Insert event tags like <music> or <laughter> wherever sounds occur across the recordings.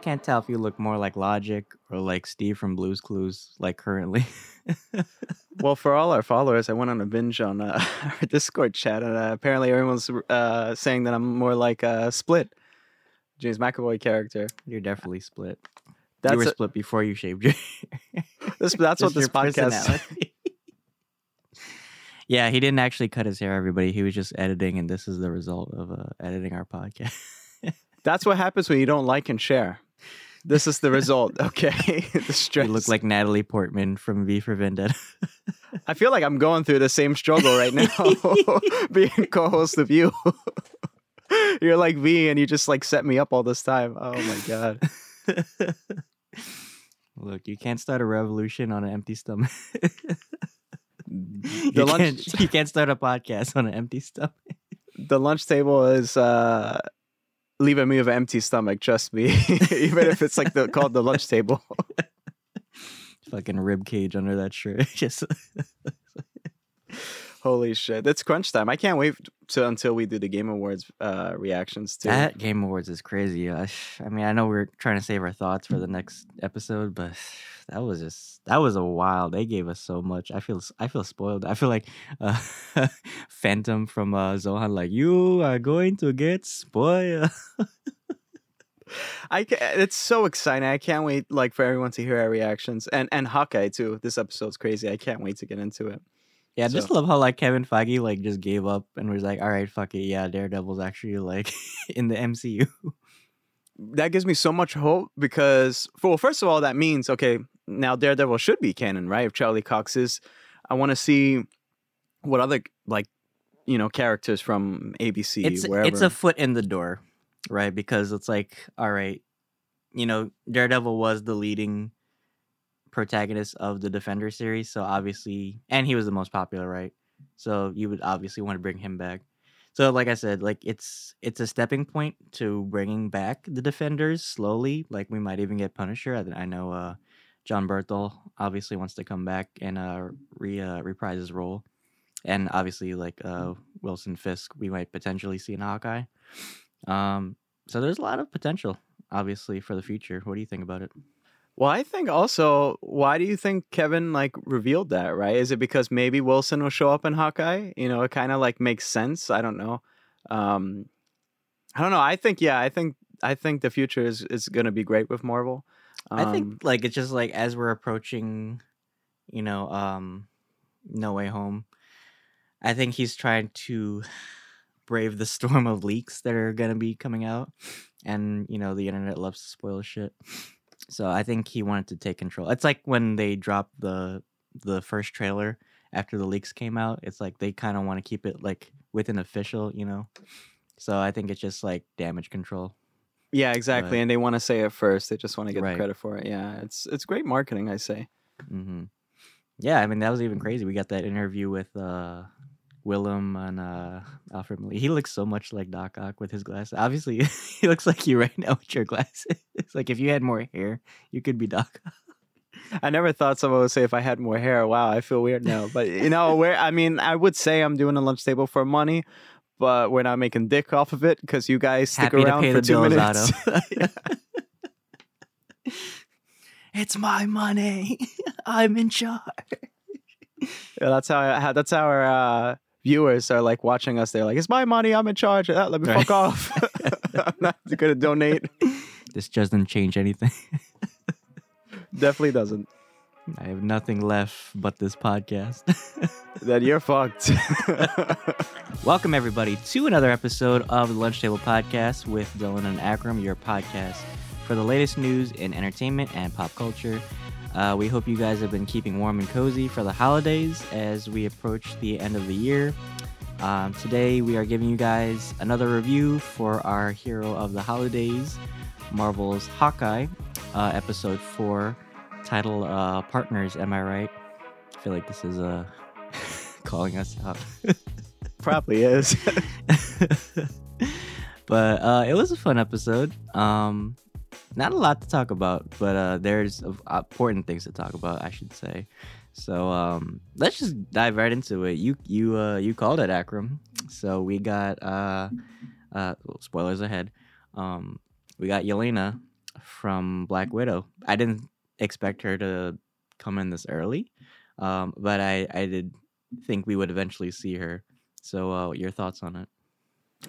can't tell if you look more like Logic or like Steve from Blues Clues, like currently. <laughs> well, for all our followers, I went on a binge on uh, <laughs> our Discord chat, and uh, apparently everyone's uh, saying that I'm more like a Split, James McAvoy character. You're definitely split. That's you were a- split before you shaved your. This- that's what this podcast- <laughs> yeah, he didn't actually cut his hair, everybody. He was just editing, and this is the result of uh, editing our podcast. That's what happens when you don't like and share. This is the result, okay? <laughs> the you look like Natalie Portman from V for Vendetta. <laughs> I feel like I'm going through the same struggle right now, <laughs> being co-host of you. You're like V, and you just like set me up all this time. Oh my god. Look, you can't start a revolution on an empty stomach. The you, lunch, can't, you can't start a podcast on an empty stomach. the lunch table is uh, leaving me with an empty stomach. Trust me, <laughs> even if it's like the called the lunch table. <laughs> Fucking rib cage under that shirt. <laughs> Just Holy shit, it's crunch time! I can't wait to until we do the Game Awards uh, reactions too. that Game Awards is crazy. I, I mean, I know we're trying to save our thoughts for the next episode, but <sighs> that was just that was a wild. They gave us so much. I feel I feel spoiled. I feel like uh, <laughs> Phantom from uh, Zohan, like you are going to get spoiled. I ca- it's so exciting. I can't wait like for everyone to hear our reactions and and Hawkeye too. This episode's crazy. I can't wait to get into it. Yeah, I just love how like Kevin Feige like just gave up and was like, "All right, fuck it, yeah, Daredevil's actually like <laughs> in the MCU." That gives me so much hope because well, first of all, that means okay, now Daredevil should be canon, right? If Charlie Cox is, I want to see what other like you know characters from ABC it's wherever. it's a foot in the door, right? Because it's like, all right, you know, Daredevil was the leading protagonist of the Defender series, so obviously, and he was the most popular, right? So you would obviously want to bring him back. So, like I said, like it's it's a stepping point to bringing back the Defenders slowly. Like we might even get Punisher. I, I know uh, Jon Bernthal obviously wants to come back and uh, re uh, reprise his role, and obviously like uh, Wilson Fisk, we might potentially see in Hawkeye. Um, so there's a lot of potential, obviously, for the future. What do you think about it? Well, I think also, why do you think Kevin like revealed that? Right? Is it because maybe Wilson will show up in Hawkeye? You know, it kind of like makes sense. I don't know. Um, I don't know. I think yeah. I think I think the future is is going to be great with Marvel. I Um, think like it's just like as we're approaching, you know, um, No Way Home. I think he's trying to <sighs> brave the storm of leaks that are gonna be coming out, and you know the internet loves to spoil shit. So I think he wanted to take control. It's like when they dropped the the first trailer after the leaks came out. It's like they kind of want to keep it like within official, you know. So I think it's just like damage control. Yeah, exactly. Right. And they want to say it first. They just want to get Right. the credit for it. Yeah, it's it's great marketing. I say. hmm Yeah, I mean that was even crazy. We got that interview with uh Willem and uh Alfred Molina. He looks so much like Doc Ock with his glasses. Obviously, <laughs> he looks like you right now with your glasses. It's <laughs> like if you had more hair, you could be Doc. Ock. I never thought someone would say if I had more hair. Wow, I feel weird now. But you know, <laughs> where I mean, I would say I'm doing a lunch table for money, but we're not making dick off of it because you guys stick Happy around for two bills, minutes. It's my money. I'm in charge. Yeah, that's how, I, that's how our uh, viewers are like watching us. They're like, "It's my money. I'm in charge. Uh, let me Right. fuck off. <laughs> <laughs> I'm not gonna donate. This doesn't change anything. <laughs> Definitely doesn't. I have nothing left but this podcast. Then you're fucked. Welcome, everybody, to another episode of the Lunch Table Podcast with Dylan and Akram, your podcast for the latest news in entertainment and pop culture. Uh, we hope you guys have been keeping warm and cozy for the holidays as we approach the end of the year. Um, today, we are giving you guys another review for our hero of the holidays, Marvel's Hawkeye, uh, episode 4, titled uh, Partners, Am I Right? I feel like this is uh, <laughs> calling us out. <laughs> Probably is. <laughs> but uh, it was a fun episode. Um, not a lot to talk about, but uh, there's uh, important things to talk about, I should say. So um, let's just dive right into it. You you uh, you called it Akram. So we got uh, uh, spoilers ahead. Um, we got Yelena from Black Widow. I didn't expect her to come in this early, um, but I I did think we would eventually see her. So, uh, your thoughts on it?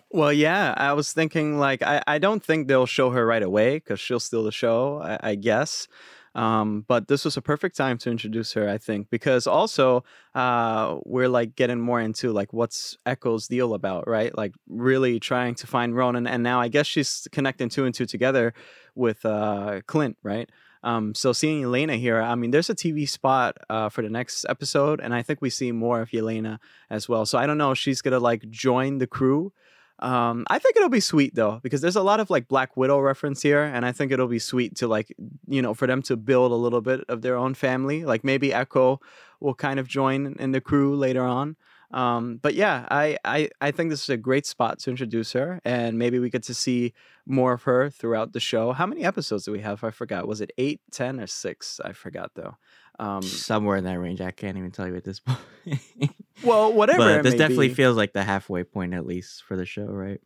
Well, yeah, I was thinking like I, I don't think they'll show her right away because she'll steal the show, I, I guess. Um, but this was a perfect time to introduce her, I think, because also uh, we're like getting more into like what's Echo's deal about, right? Like really trying to find Ronin, and now I guess she's connecting two and two together with uh, Clint, right? Um, so seeing Yelena here, I mean, there's a TV spot uh, for the next episode, and I think we see more of Yelena as well. So I don't know if she's gonna like join the crew um, I think it'll be sweet though because there's a lot of like Black Widow reference here, and I think it'll be sweet to like you know for them to build a little bit of their own family. Like maybe Echo will kind of join in the crew later on. Um, but yeah, I, I I think this is a great spot to introduce her, and maybe we get to see more of her throughout the show. How many episodes do we have? I forgot. Was it eight, ten, or six? I forgot though. Um, Somewhere in that range. I can't even tell you at this <laughs> point. well, whatever. But this definitely be. feels like the halfway point, at least for the show, right?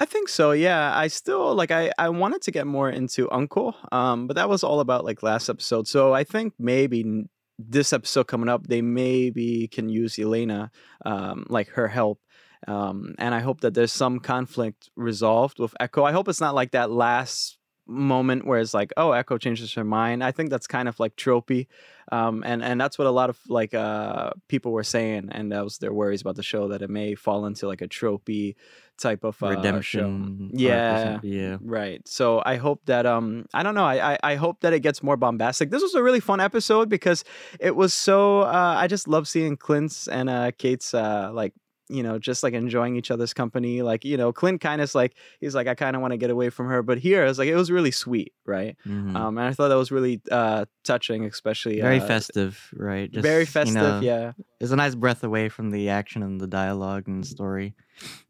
I think so. Yeah, I still like. I I wanted to get more into Uncle, um, but that was all about like last episode. So I think maybe this episode coming up, they maybe can use Yelena, um, like her help. Um, and I hope that there's some conflict resolved with Echo. I hope it's not like that last moment where it's like, oh, Echo changes her mind. I think that's kind of like tropey, um, and and that's what a lot of like uh, people were saying, and that was their worries about the show that it may fall into like a tropey type of uh, redemption. Show. Yeah, yeah, right. So I hope that um, I don't know. I, I, I hope that it gets more bombastic. This was a really fun episode because it was so. Uh, I just love seeing Clint's and uh, Kate's uh, like you know, just like enjoying each other's company. Like, you know, Clint kind of like, he's like, I kind of want to get away from her. But here, it's like, it was really sweet, right? Mm-hmm. Um, and I thought that was really uh, touching, especially. Very uh, festive, right? Just, very festive, you know, yeah. It's a nice breath away from the action and the dialogue and the story.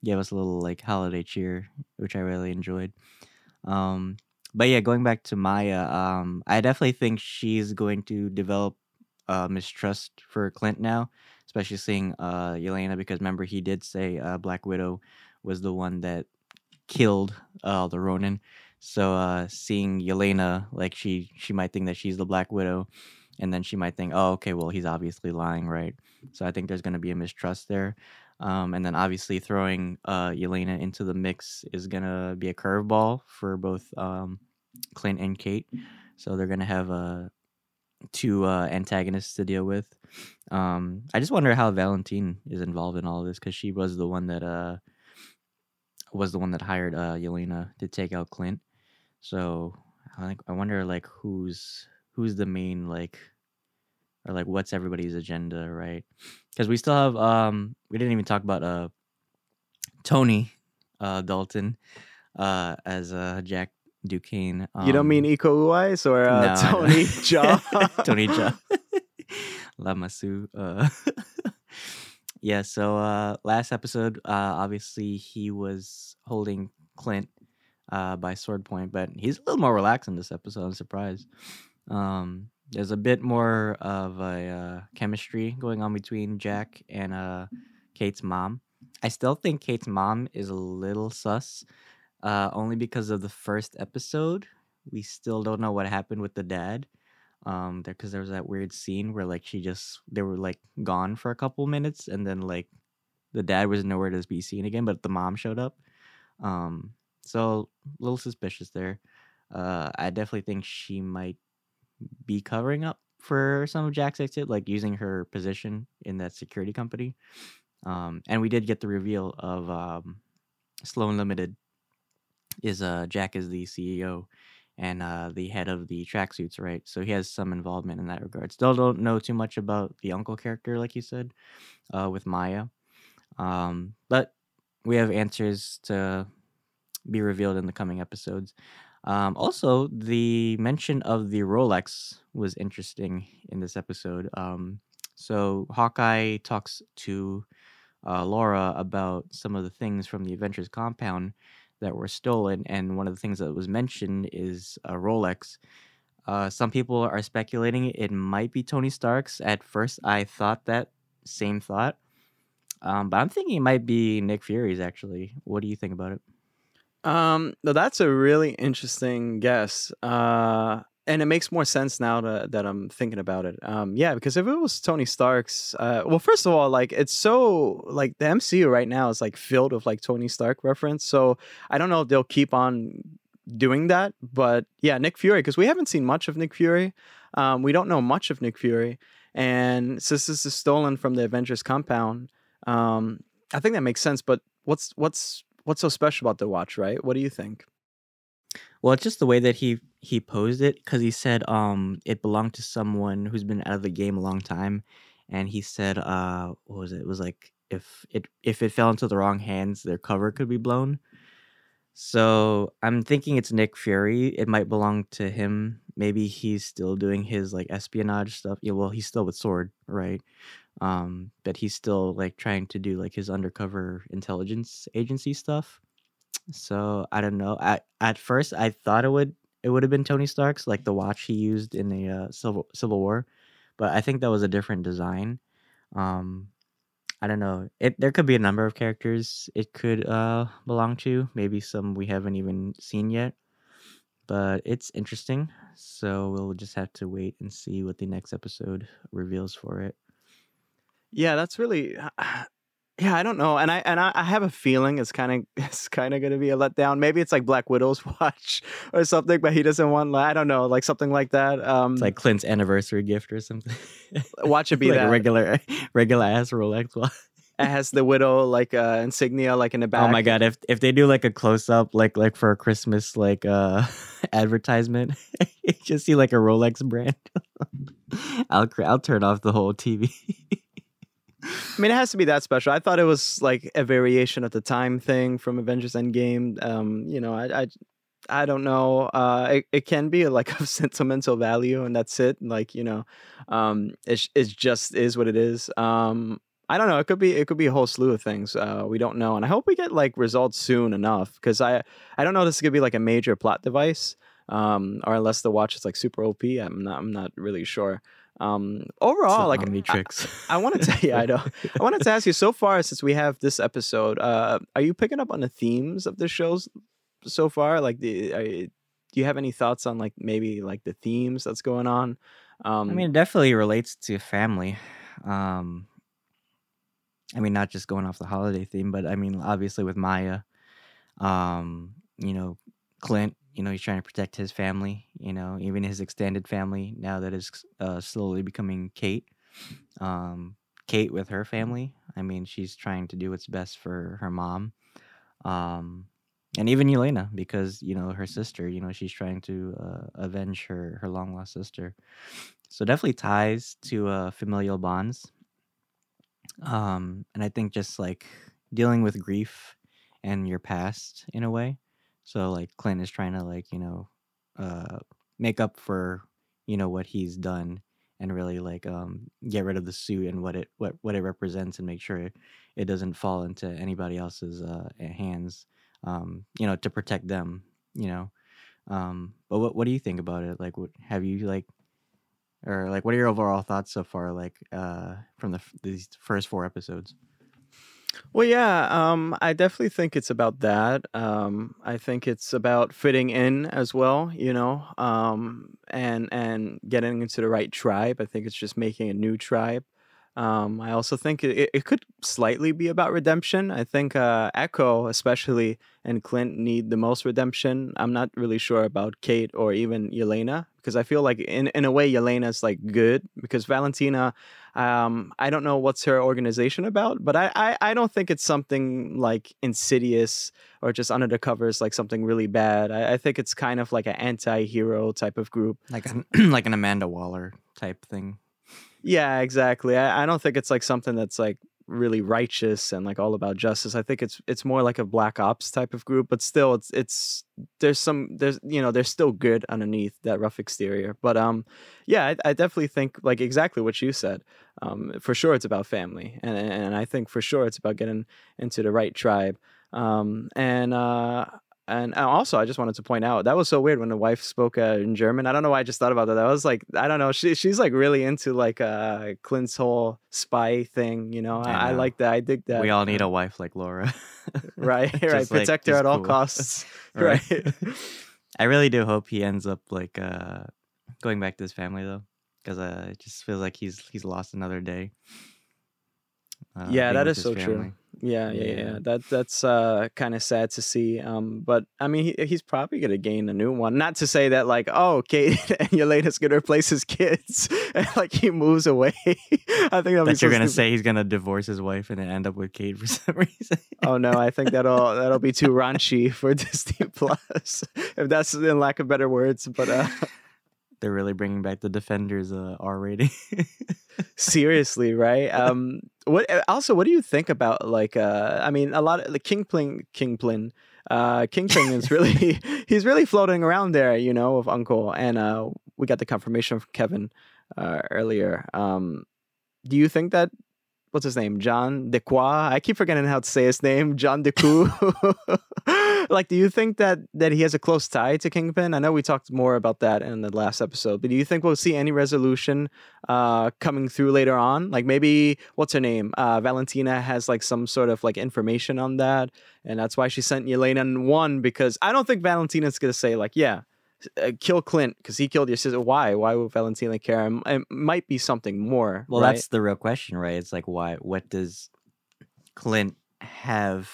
Gave us a little like holiday cheer, which I really enjoyed. Um, but yeah, going back to Maya, um, I definitely think she's going to develop uh, mistrust for Clint now especially seeing uh Yelena because remember he did say uh Black Widow was the one that killed uh the Ronin. So uh seeing Yelena like she she might think that she's the Black Widow and then she might think, "Oh, okay, well he's obviously lying, right?" So I think there's going to be a mistrust there. Um, and then obviously throwing uh, Yelena into the mix is gonna be a curveball for both um, Clint and Kate. So they're gonna have uh, two uh, antagonists to deal with. Um, I just wonder how Valentine is involved in all of this because she was the one that uh was the one that hired uh Yelena to take out Clint. So I think I wonder like who's who's the main like or like what's everybody's agenda, right? Because we still have um we didn't even talk about uh Tony uh Dalton uh as uh Jack Duquesne. Um, you don't mean um, Iko Uwais or uh, no, <laughs> <laughs> Tony Jaa? <laughs> Tony Jaa. Lamasu. Uh, yeah, so uh, last episode, uh, obviously he was holding Clint uh, by sword point, but he's a little more relaxed in this episode. I'm surprised. Um, there's a bit more of a uh, chemistry going on between Jack and uh, Kate's mom. I still think Kate's mom is a little sus, uh, only because of the first episode. We still don't know what happened with the dad um there because there was that weird scene where like she just they were like gone for a couple minutes and then like the dad was nowhere to be seen again but the mom showed up um so a little suspicious there uh i definitely think she might be covering up for some of jack's exit like using her position in that security company um and we did get the reveal of um sloan limited is uh jack is the ceo and uh, the head of the tracksuits, right? So he has some involvement in that regard. Still don't know too much about the uncle character, like you said, uh, with Maya. Um, but we have answers to be revealed in the coming episodes. Um, also, the mention of the Rolex was interesting in this episode. Um, so Hawkeye talks to uh, Laura about some of the things from the Avengers compound that were stolen. And one of the things that was mentioned is a Rolex. Uh, some people are speculating it might be Tony Stark's. At first, I thought that same thought, um, but I'm thinking it might be Nick Fury's. Actually, what do you think about it? Um, no, that's a really interesting guess. Uh, and it makes more sense now to, that I'm thinking about it. Um, yeah, because if it was Tony Stark's, uh, well, first of all, like it's so like the MCU right now is like filled with like Tony Stark reference. So I don't know if they'll keep on doing that, but yeah, Nick Fury because we haven't seen much of Nick Fury. Um, we don't know much of Nick Fury, and since this is stolen from the Avengers compound, um, I think that makes sense. But what's what's what's so special about the watch, right? What do you think? Well, it's just the way that he he posed it because he said um it belonged to someone who's been out of the game a long time, and he said uh what was it? It was like if it if it fell into the wrong hands, their cover could be blown. So I'm thinking it's Nick Fury. It might belong to him. Maybe he's still doing his like espionage stuff. Yeah, well, he's still with Sword, right? Um, but he's still like trying to do like his undercover intelligence agency stuff. So I don't know. At at first, I thought it would it would have been Tony Stark's, like the watch he used in the uh, Civil Civil War, but I think that was a different design. Um, I don't know. It there could be a number of characters it could uh belong to. Maybe some we haven't even seen yet. But it's interesting. So we'll just have to wait and see what the next episode reveals for it. Yeah, that's really yeah, I don't know. And I and I, I have a feeling it's kind of <laughs> it's kind of going to be a letdown. Maybe it's like Black Widow's <laughs> watch or something, but he doesn't want I don't know, like something like that. Um It's like Clint's anniversary gift or something. watch it <laughs> be like that. a regular regular ass Rolex watch. it has the widow like uh insignia like in the back. Oh my god! If if they do like a close up, like like for a Christmas like uh advertisement, you just see like a Rolex brand. I'll I'll turn off the whole TV. <laughs> I mean, it has to be that special. I thought it was like a variation of the time thing from Avengers Endgame. Um, you know, I, I, I don't know. Uh, it, it can be like of <laughs> sentimental value, and that's it. Like you know, um, it it just is what it is. Um, I don't know. It could be it could be a whole slew of things. Uh, we don't know, and I hope we get like results soon enough because I I don't know this could be like a major plot device. Um, or unless the watch is like super OP, I'm not I'm not really sure. Um, overall, like Omnitrix. I, I wanted to, <laughs> yeah, I know. I wanted to ask you so far since we have this episode, uh, are you picking up on the themes of the shows so far? Like, the, are, do you have any thoughts on like maybe like the themes that's going on? Um, I mean, it definitely relates to family. Um, I mean, not just going off the holiday theme, but I mean, obviously with Maya, um, you know, Clint, you know, he's trying to protect his family, you know, even his extended family now that is uh, slowly becoming Kate. Um, Kate with her family, I mean, she's trying to do what's best for her mom. Um, and even Yelena because, you know, her sister, you know, she's trying to uh, avenge her, her long lost sister. So definitely ties to uh, familial bonds. Um, and I think just like dealing with grief and your past in a way. So like Clint is trying to like, you know, uh make up for, you know, what he's done and really like um get rid of the suit and what it what what it represents and make sure it, doesn't fall into anybody else's uh hands um you know to protect them, you know. Um but what what do you think about it? Like what have you like or like what are your overall thoughts so far like uh from the these first four episodes? Well, yeah, um, I definitely think it's about that. Um, I think it's about fitting in as well, you know, um, and and getting into the right tribe. I think it's just making a new tribe. Um, I also think it, it could slightly be about redemption. I think uh, Echo, especially, and Clint need the most redemption. I'm not really sure about Kate or even Yelena because I feel like in, in a way Yelena's like good because Valentina, um, I don't know what's her organization about, but I, I, I don't think it's something like insidious or just under the covers like something really bad. I, I think it's kind of like an anti-hero type of group. Like an <clears throat> like an Amanda Waller type thing. Yeah, exactly. I, I don't think it's like something that's like really righteous and like all about justice. I think it's it's more like a black ops type of group, but still it's it's there's some there's you know, there's still good underneath that rough exterior. But um yeah, I, I definitely think like exactly what you said. Um for sure it's about family. And and I think for sure it's about getting into the right tribe. Um and uh And uh, also, I just wanted to point out that was so weird when the wife spoke uh, in German. I don't know why I just thought about that. That was like, I don't know. She she's like really into like uh, Clint's whole spy thing. You know, I, I I like that. I dig that. we all need a wife like Laura. <laughs> right, <laughs> right. Like, Protect her at all costs. <laughs> Right. right. I really do hope he ends up like uh going back to his family though, because uh, it just feels like he's he's lost another day. Uh, Yeah, that is that with is his so true. Yeah, yeah, yeah. Yeah. That that's uh kind of sad to see. Um, but I mean, he, he's probably gonna gain a new one. Not to say that like, oh, Kate <laughs> and Yelena's gonna replace his kids, <laughs> and like he moves away. <laughs> I think that'll That so you're gonna stupid. say he's gonna divorce his wife and then end up with Kate for some reason. Oh no, I think that'll that'll be too raunchy for Disney Plus, if that's in lack of better words. But uh, They're really bringing back the Defenders uh, R rating. <laughs> seriously, right? Um, what also? What do you think about like? Uh, I mean, a lot of the Kingpin, Kingpin, uh, Kingpin is <laughs> really <laughs> he's really floating around there, you know, of Uncle, and uh, we got the confirmation from Kevin uh, earlier. Um, do you think that? What's his name? John Dequa. I keep forgetting how to say his name. John Deku. Like, do you think that that he has a close tie to Kingpin? I know we talked more about that in the last episode, but do you think we'll see any resolution uh, coming through later on? Like maybe what's her name? Uh, Valentina has like some sort of like information on that, and that's why she sent Yelena one because I don't think Valentina's gonna say like, yeah, uh, kill Clint because he killed your sister. Why? Why would Valentina care? It, might be something more. well, right? that's the real question, right? It's like why? What does Clint have?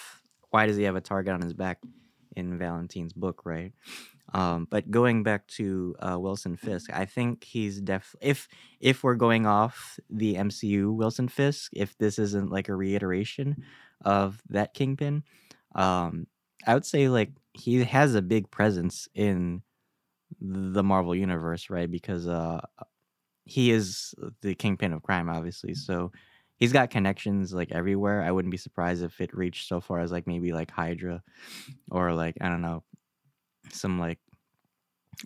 Why does he have a target on his back in Valentine's book, right? Um, but going back to uh, Wilson Fisk, I think he's def. If if we're going off the MCU Wilson Fisk, if this isn't like a reiteration of that Kingpin, um, I would say like he has a big presence in the Marvel universe, right? Because uh, he is the kingpin of crime, obviously. So he's got connections like everywhere. I wouldn't be surprised if it reached so far as like maybe like Hydra, or like I don't know, some like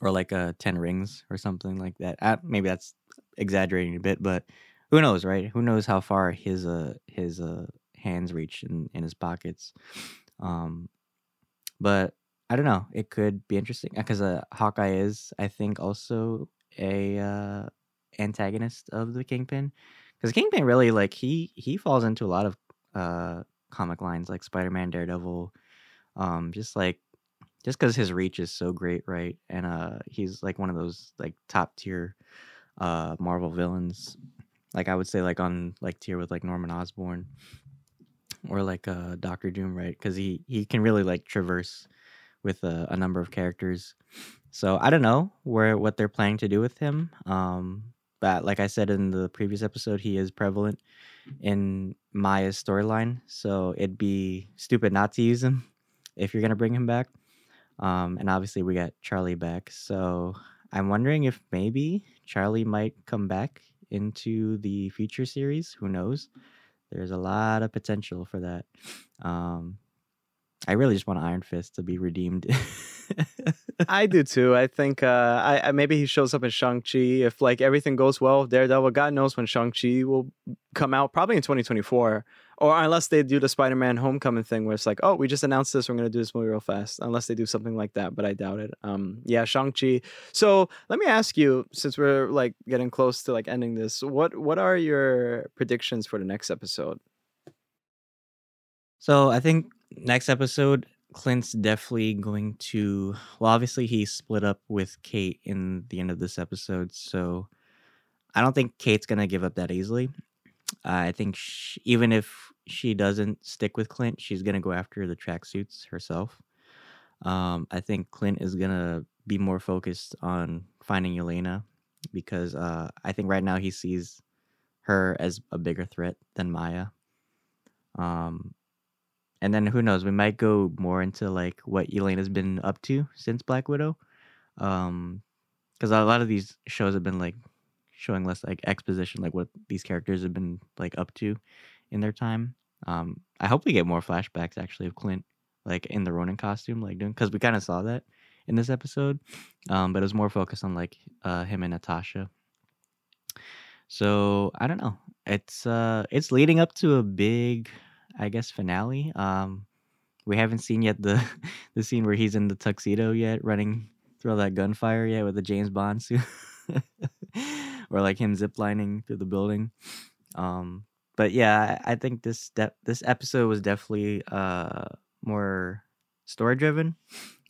or like uh Ten Rings or something like that. Uh, maybe that's exaggerating a bit, but who knows, right? Who knows how far his uh his uh hands reach in in his pockets. Um, but I don't know. It could be interesting because uh, Hawkeye is, I think, also a uh, antagonist of the Kingpin. Because Kingpin really like he he falls into a lot of uh, comic lines like Spider Man, Daredevil, um, just like just because his reach is so great, right? And uh, he's like one of those like top tier uh, Marvel villains. Like I would say, like on like tier with like Norman Osborn or like uh, Doctor Doom, right? Because he he can really like traverse with a, a number of characters. So I don't know where what they're planning to do with him. Um, but like I said in the previous episode, he is prevalent in Maya's storyline. So it'd be stupid not to use him <laughs> if you're gonna bring him back. Um, and obviously we got Charlie back. So I'm wondering if maybe Charlie might come back into the future series. Who knows? There's a lot of potential for that. Um, I really just want Iron Fist to be redeemed. I do <laughs> too. I think uh, I, I maybe he shows up in Shang Chi if like everything goes well. Daredevil, God knows when Shang Chi will come out. Probably in 2024, or unless they do the Spider Man Homecoming thing, where it's like, oh, we just announced this, we're gonna do this movie real fast. Unless they do something like that, but I doubt it. Um, yeah, Shang Chi. So let me ask you, since we're like getting close to like ending this, what what are your predictions for the next episode? So I think next episode, Clint's definitely going to. Well, obviously he split up with Kate in the end of this episode, so I don't think Kate's gonna give up that easily. I think sh even if she doesn't stick with Clint, she's gonna go after the tracksuits herself. Um, I think Clint is gonna be more focused on finding Yelena because uh, I think right now he sees her as a bigger threat than Maya. Um, and then who knows? We might go more into like what Yelena's been up to since Black Widow, um, because a lot of these shows have been like showing less like exposition, like what these characters have been like up to in their time. Um, I hope we get more flashbacks actually of Clint, like in the Ronin costume, like doing because we kind of saw that in this episode, um, but it was more focused on like uh him and Natasha. So I don't know. It's uh it's leading up to a big I guess finale. Um we haven't seen yet the <laughs> the scene where he's in the tuxedo yet, running through all that gunfire yet with the James Bond suit, <laughs> or like him ziplining through the building. Um, but yeah, I, I think this step this episode was definitely uh more story driven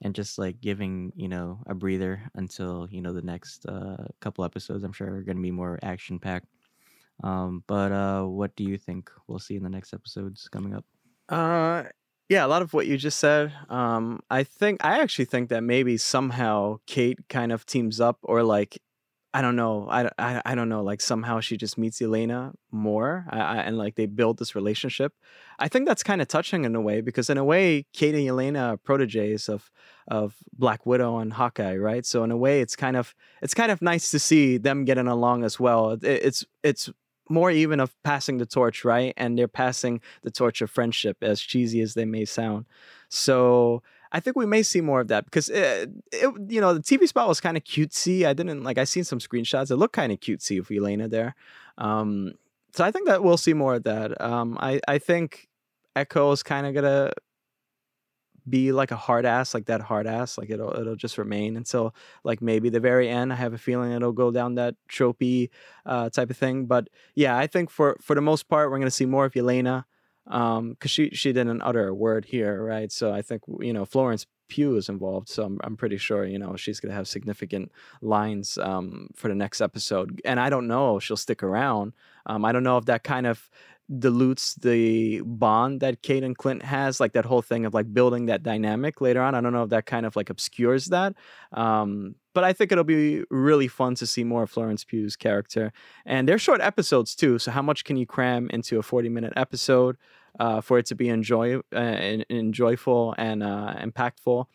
and just like giving you know a breather until you know the next uh couple episodes i'm sure are going to be more action packed um but uh what do you think we'll see in the next episodes coming up Uh, yeah, a lot of what you just said. Um, I think I actually think that maybe somehow Kate kind of teams up, or like, I don't know, I, I, I don't know, like somehow she just meets Yelena more, I, I, and like they build this relationship. I think that's kind of touching in a way because in a way, Kate and Yelena are proteges of of Black Widow and Hawkeye, right? So in a way, it's kind of it's kind of nice to see them getting along as well. It, it's it's more even of passing the torch, right? And they're passing the torch of friendship, as cheesy as they may sound. So I think we may see more of that because it, it you know, the TV spot was kind of cutesy. I didn't like. I seen some screenshots. It looked kind of cutesy with Yelena there. Um, so I think that we'll see more of that. Um, I I think Echo is kind of gonna be like a hard ass, like that hard ass. Like it'll it'll just remain until like maybe the very end. I have a feeling it'll go down that tropey uh, type of thing. But yeah, I think for for the most part, we're gonna see more of Yelena um because she she didn't utter a word here right so i think you know florence pugh is involved so i'm, I'm pretty sure you know she's to have significant lines um for the next episode and i don't know if she'll stick around um i don't know if that kind of dilutes the bond that kate and clint has like that whole thing of like building that dynamic later on i don't know if that kind of like obscures that um but I think it'll be really fun to see more of Florence Pugh's character. And they're short episodes too, so how much can you cram into a 40 minute episode uh, for it to be enjoy uh, and, and joyful and uh, impactful?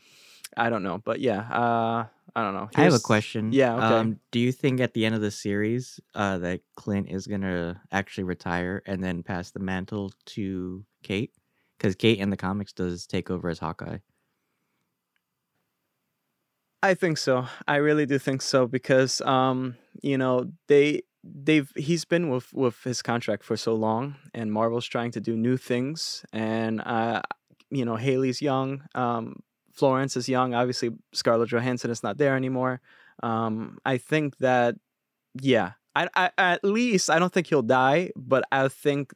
I don't know, but yeah, uh, I don't know. i have a question Yeah, okay. um do you think at the end of the series uh that clint is gonna actually retire and then pass the mantle to kate because kate in the comics does take over as hawkeye I think so. I really do think so because um, you know, they they've he's been with with his contract for so long and Marvel's trying to do new things and uh you know, Hailee's young, um Florence is young, obviously Scarlett Johansson is not there anymore. Um I think that yeah, I, I at least I don't think he'll die, but I think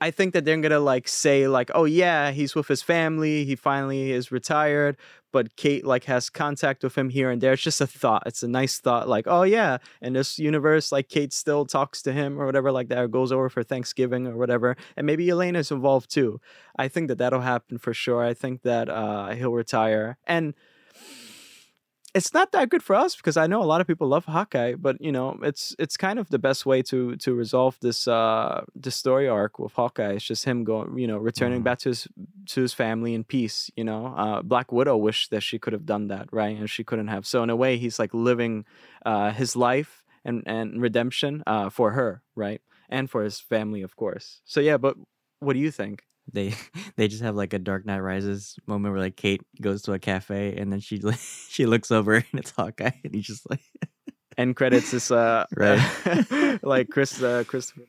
I think that they're gonna like say like, oh yeah, he's with his family. He finally is retired, but Kate like has contact with him here and there. It's just a thought. It's a nice thought, like, oh yeah, in this universe, like Kate still talks to him or whatever, like that, or goes over for Thanksgiving or whatever, and maybe Yelena's involved too. I think that that'll happen for sure. I think that uh, he'll retire and. It's not that good for us because I know a lot of people love Hawkeye, but you know it's it's kind of the best way to to resolve this uh this story arc with Hawkeye. It's just him going, you know, returning Mhm. back to his to his family in peace. You know, uh, Black Widow wished that she could have done that, right? And she couldn't have. So in a way, he's like living uh, his life and and redemption uh, for her, right? And for his family, of course. So yeah, but what do you think? They <laughs> they just have like a Dark Knight Rises moment where like Kate goes to a cafe and then she <laughs> she looks over <laughs> and it's Hawkeye and he's just like End credits is uh Right. like Chris uh, Christopher.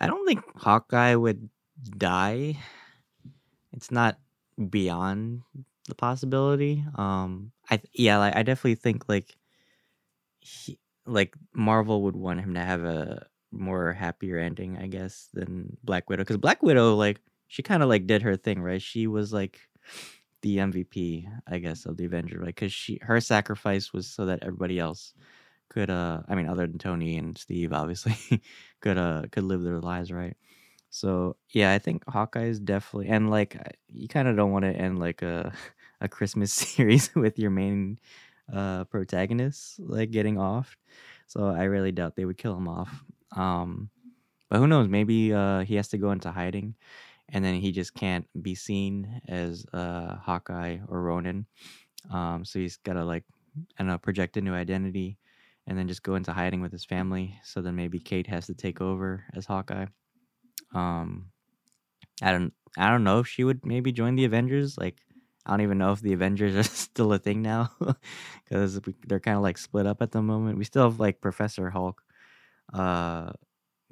I don't think Hawkeye would die. It's not beyond the possibility. Um I yeah, like I definitely think like he, like Marvel would want him to have a more happier ending, I guess, than Black Widow cuz Black Widow like she kind of like did her thing, right? She was like the MVP, I guess, of the Avenger, right? Cuz she her sacrifice was so that everybody else could uh I mean other than Tony and Steve obviously <laughs> could uh could live their lives, right? So, yeah, I think Hawkeye is definitely and like you kind of don't want to end like a <laughs> a Christmas <laughs> series with your main uh protagonist like getting off. So, I really doubt they would kill him off. Um but who knows, maybe uh he has to go into hiding and then he just can't be seen as uh Hawkeye or Ronin. Um so he's got to like I don't know, project a new identity and then just go into hiding with his family. So then maybe Kate has to take over as Hawkeye. Um, I don't, I don't know if she would maybe join the Avengers. Like, I don't even know if the Avengers <laughs> are still a thing now <laughs> because they're kind of like split up at the moment. We still have like Professor Hulk, uh,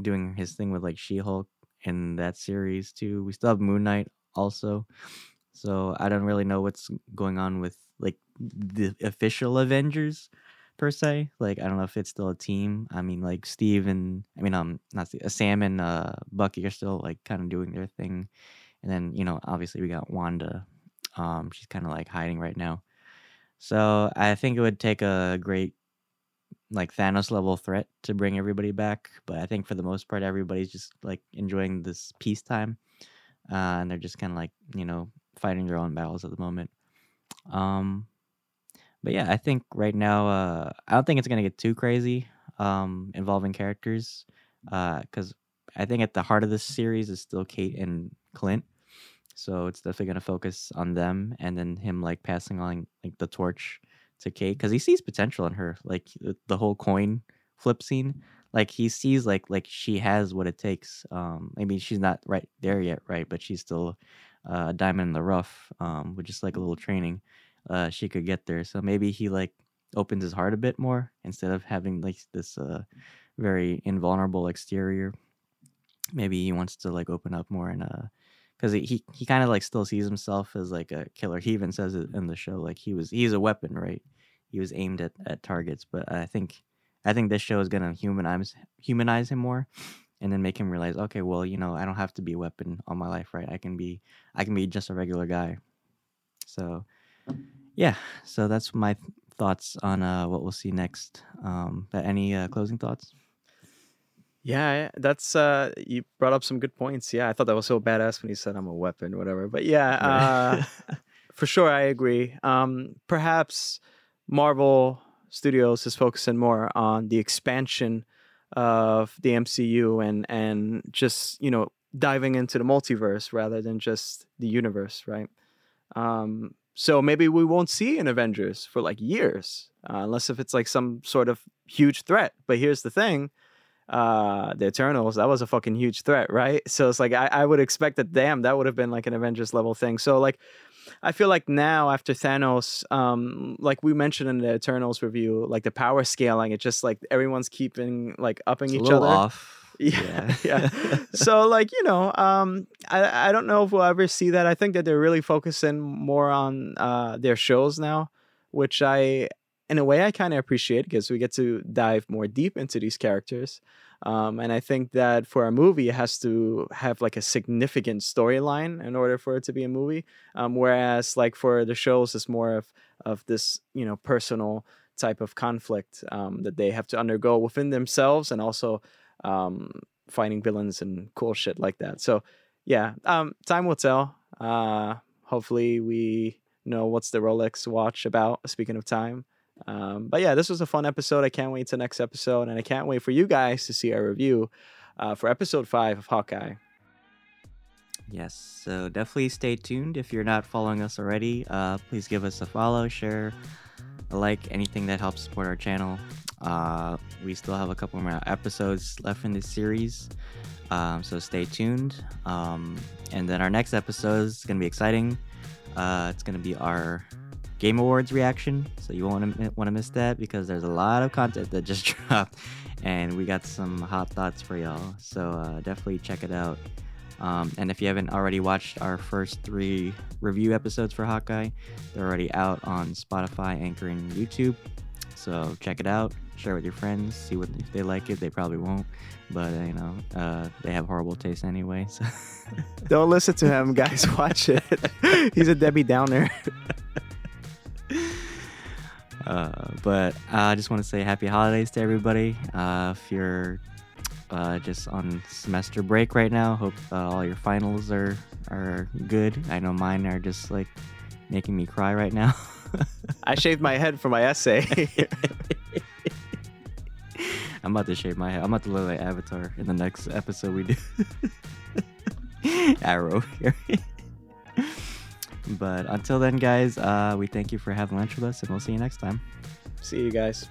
doing his thing with like She Hulk in that series too. We still have Moon Knight also. So I don't really know what's going on with like the official Avengers per se. Like I don't know if it's still a team. I mean, like Steve and I mean, um, not Steve, uh, Sam and uh, Bucky are still like kind of doing their thing, and then you know, obviously we got Wanda. Um, she's kind of like hiding right now. So I think it would take a great like Thanos level threat to bring everybody back. But I think for the most part, everybody's just like enjoying this peacetime, uh, and they're just kind of like you know fighting their own battles at the moment. Um, but yeah, I think right now, uh, I don't think it's gonna get too crazy um, involving characters, because uh, I think at the heart of this series is still Kate and Clint. So it's definitely gonna focus on them, and then him like passing on like the torch to Kate because he sees potential in her, like the whole coin flip scene. Like he sees like like she has what it takes. Um, I mean she's not right there yet, right? But she's still uh, a diamond in the rough. Um, with just like a little training uh, she could get there. So maybe he like opens his heart a bit more instead of having like this uh, very invulnerable exterior. Maybe he wants to like open up more and uh, because he he, he kind of like still sees himself as like a killer. He even says it in the show like he was he's a weapon, right? He was aimed at at targets, but I think I think this show is gonna humanize humanize him more and then make him realize okay well you know i don't have to be a weapon all my life right i can be i can be just a regular guy so yeah, so that's my thoughts on uh, what we'll see next. Um, any uh, closing thoughts? Yeah, that's uh, you brought up some good points. Yeah, I thought that was so badass when he said I'm a weapon, whatever. But yeah, uh, <laughs> for sure, I agree. Um, perhaps Marvel Studios is focusing more on the expansion of the MCU and and just you know diving into the multiverse rather than just the universe, right? Um, so maybe we won't see an Avengers for like years, uh, unless if it's like some sort of huge threat. But here's the thing. Uh, the Eternals, that was a fucking huge threat, right? So it's like I, I would expect that damn, that would have been like an Avengers level thing. So like I feel like now after Thanos, um, like we mentioned in the Eternals review, like the power scaling, it's just like everyone's keeping like upping it's each other. Off. <laughs> Yeah, yeah. <laughs> <laughs> so like you know, um, I I don't know if we'll ever see that. I think that they're really focusing more on uh, their shows now, which I, in a way, I kind of appreciate because we get to dive more deep into these characters. Um, and I think that for a movie, it has to have like a significant storyline in order for it to be a movie. Um, whereas like for the shows, it's more of of this you know personal type of conflict um, that they have to undergo within themselves and also um, fighting villains and cool shit like that. So yeah, um, time will tell. Uh, hopefully we know what's the Rolex watch about. Speaking of time. Um, but yeah, this was a fun episode. I can't wait to next episode, and I can't wait for you guys to see our review uh, for episode five of Hawkeye. Yes, so definitely stay tuned. If you're not following us already, uh, please give us a follow, share, a like, anything that helps support our channel. Uh, we still have a couple more episodes left in this series, um, so stay tuned. Um, and then our next episode is going to be exciting. Uh, it's going to be our Game Awards reaction, so you won't want to miss that because there's a lot of content that just <laughs> dropped, and we got some hot thoughts for y'all. So uh, definitely check it out. Um, and if you haven't already watched our first three review episodes for Hawkeye, they're already out on Spotify, Anchor, and YouTube. So check it out share it with your friends, see what if they like it. They probably won't, but you know, uh, they have horrible taste anyway. So don't listen to him, guys. <laughs> Watch it. <laughs> He's a Debbie Downer. Uh, but I just want to say happy holidays to everybody. Uh, if you're uh, just on semester break right now, hope uh, all your finals are are good. I know mine are just like making me cry right now. I shaved my head for my essay. <laughs> I'm about to shave my head. I'm about to look like Avatar in the next episode we do. <laughs> Arrow here. <laughs> but until then, guys, uh, we thank you for having lunch with us, and we'll see you next time. See you guys.